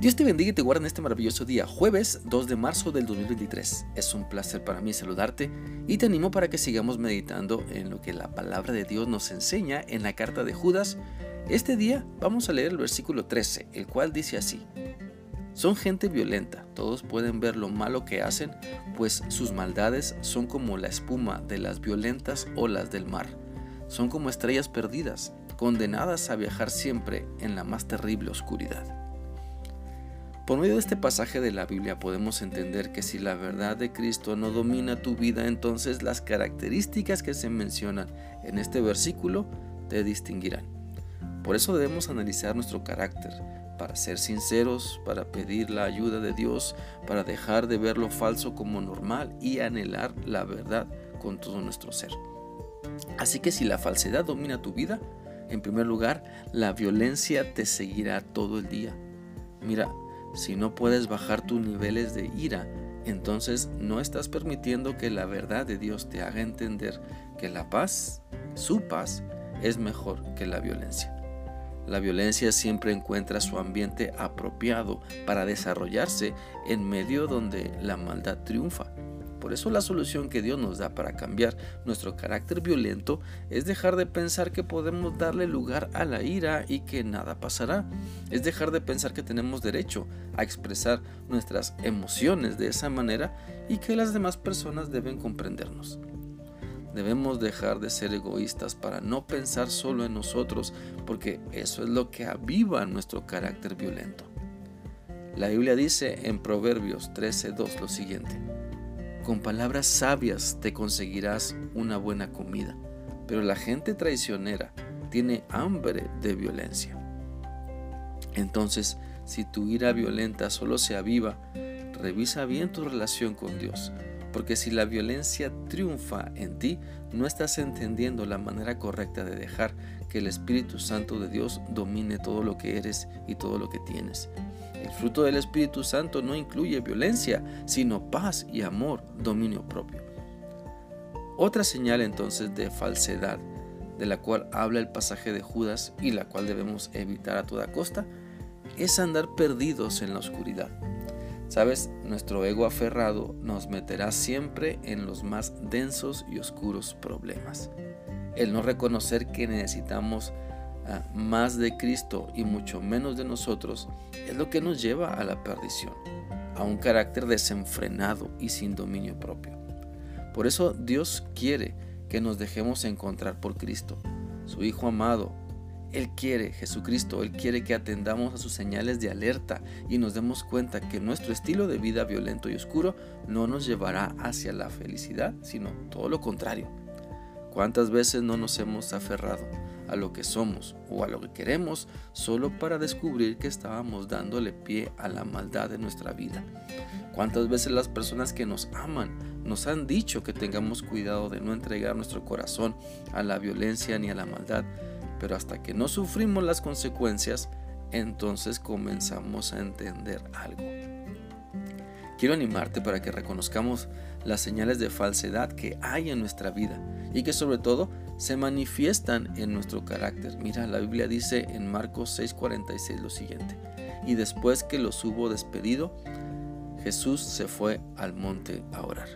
Dios te bendiga y te guarde en este maravilloso día, jueves 2 de marzo del 2023. Es un placer para mí saludarte y te animo para que sigamos meditando en lo que la palabra de Dios nos enseña en la carta de Judas. Este día vamos a leer el versículo 13, el cual dice así. Son gente violenta, todos pueden ver lo malo que hacen, pues sus maldades son como la espuma de las violentas olas del mar. Son como estrellas perdidas, condenadas a viajar siempre en la más terrible oscuridad. Por medio de este pasaje de la Biblia podemos entender que si la verdad de Cristo no domina tu vida, entonces las características que se mencionan en este versículo te distinguirán. Por eso debemos analizar nuestro carácter, para ser sinceros, para pedir la ayuda de Dios, para dejar de ver lo falso como normal y anhelar la verdad con todo nuestro ser. Así que si la falsedad domina tu vida, en primer lugar, la violencia te seguirá todo el día. Mira, si no puedes bajar tus niveles de ira, entonces no estás permitiendo que la verdad de Dios te haga entender que la paz, su paz, es mejor que la violencia. La violencia siempre encuentra su ambiente apropiado para desarrollarse en medio donde la maldad triunfa. Por eso la solución que Dios nos da para cambiar nuestro carácter violento es dejar de pensar que podemos darle lugar a la ira y que nada pasará. Es dejar de pensar que tenemos derecho a expresar nuestras emociones de esa manera y que las demás personas deben comprendernos. Debemos dejar de ser egoístas para no pensar solo en nosotros, porque eso es lo que aviva nuestro carácter violento. La Biblia dice en Proverbios 13:2 lo siguiente: con palabras sabias te conseguirás una buena comida, pero la gente traicionera tiene hambre de violencia. Entonces, si tu ira violenta solo se aviva, revisa bien tu relación con Dios, porque si la violencia triunfa en ti, no estás entendiendo la manera correcta de dejar que el Espíritu Santo de Dios domine todo lo que eres y todo lo que tienes. El fruto del Espíritu Santo no incluye violencia, sino paz y amor, dominio propio. Otra señal entonces de falsedad, de la cual habla el pasaje de Judas y la cual debemos evitar a toda costa, es andar perdidos en la oscuridad. Sabes, nuestro ego aferrado nos meterá siempre en los más densos y oscuros problemas. El no reconocer que necesitamos más de Cristo y mucho menos de nosotros es lo que nos lleva a la perdición, a un carácter desenfrenado y sin dominio propio. Por eso Dios quiere que nos dejemos encontrar por Cristo, su Hijo amado. Él quiere, Jesucristo, Él quiere que atendamos a sus señales de alerta y nos demos cuenta que nuestro estilo de vida violento y oscuro no nos llevará hacia la felicidad, sino todo lo contrario. ¿Cuántas veces no nos hemos aferrado a lo que somos o a lo que queremos solo para descubrir que estábamos dándole pie a la maldad de nuestra vida. ¿Cuántas veces las personas que nos aman nos han dicho que tengamos cuidado de no entregar nuestro corazón a la violencia ni a la maldad? Pero hasta que no sufrimos las consecuencias, entonces comenzamos a entender algo. Quiero animarte para que reconozcamos las señales de falsedad que hay en nuestra vida y que sobre todo se manifiestan en nuestro carácter. Mira, la Biblia dice en Marcos 6:46 lo siguiente, y después que los hubo despedido, Jesús se fue al monte a orar.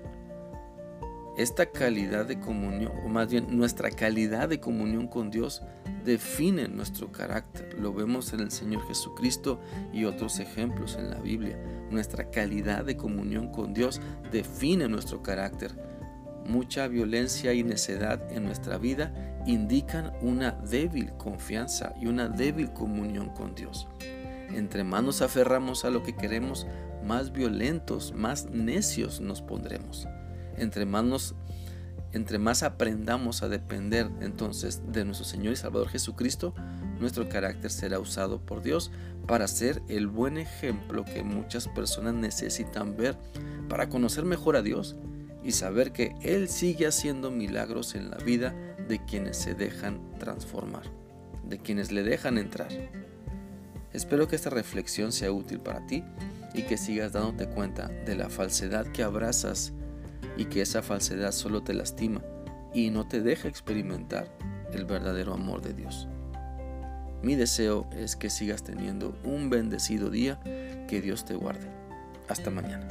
Esta calidad de comunión, o más bien nuestra calidad de comunión con Dios, define nuestro carácter. Lo vemos en el Señor Jesucristo y otros ejemplos en la Biblia. Nuestra calidad de comunión con Dios define nuestro carácter mucha violencia y necedad en nuestra vida indican una débil confianza y una débil comunión con Dios. Entre más nos aferramos a lo que queremos, más violentos, más necios nos pondremos. Entre más, entre más aprendamos a depender entonces de nuestro Señor y Salvador Jesucristo, nuestro carácter será usado por Dios para ser el buen ejemplo que muchas personas necesitan ver para conocer mejor a Dios y saber que Él sigue haciendo milagros en la vida de quienes se dejan transformar, de quienes le dejan entrar. Espero que esta reflexión sea útil para ti y que sigas dándote cuenta de la falsedad que abrazas y que esa falsedad solo te lastima y no te deja experimentar el verdadero amor de Dios. Mi deseo es que sigas teniendo un bendecido día. Que Dios te guarde. Hasta mañana.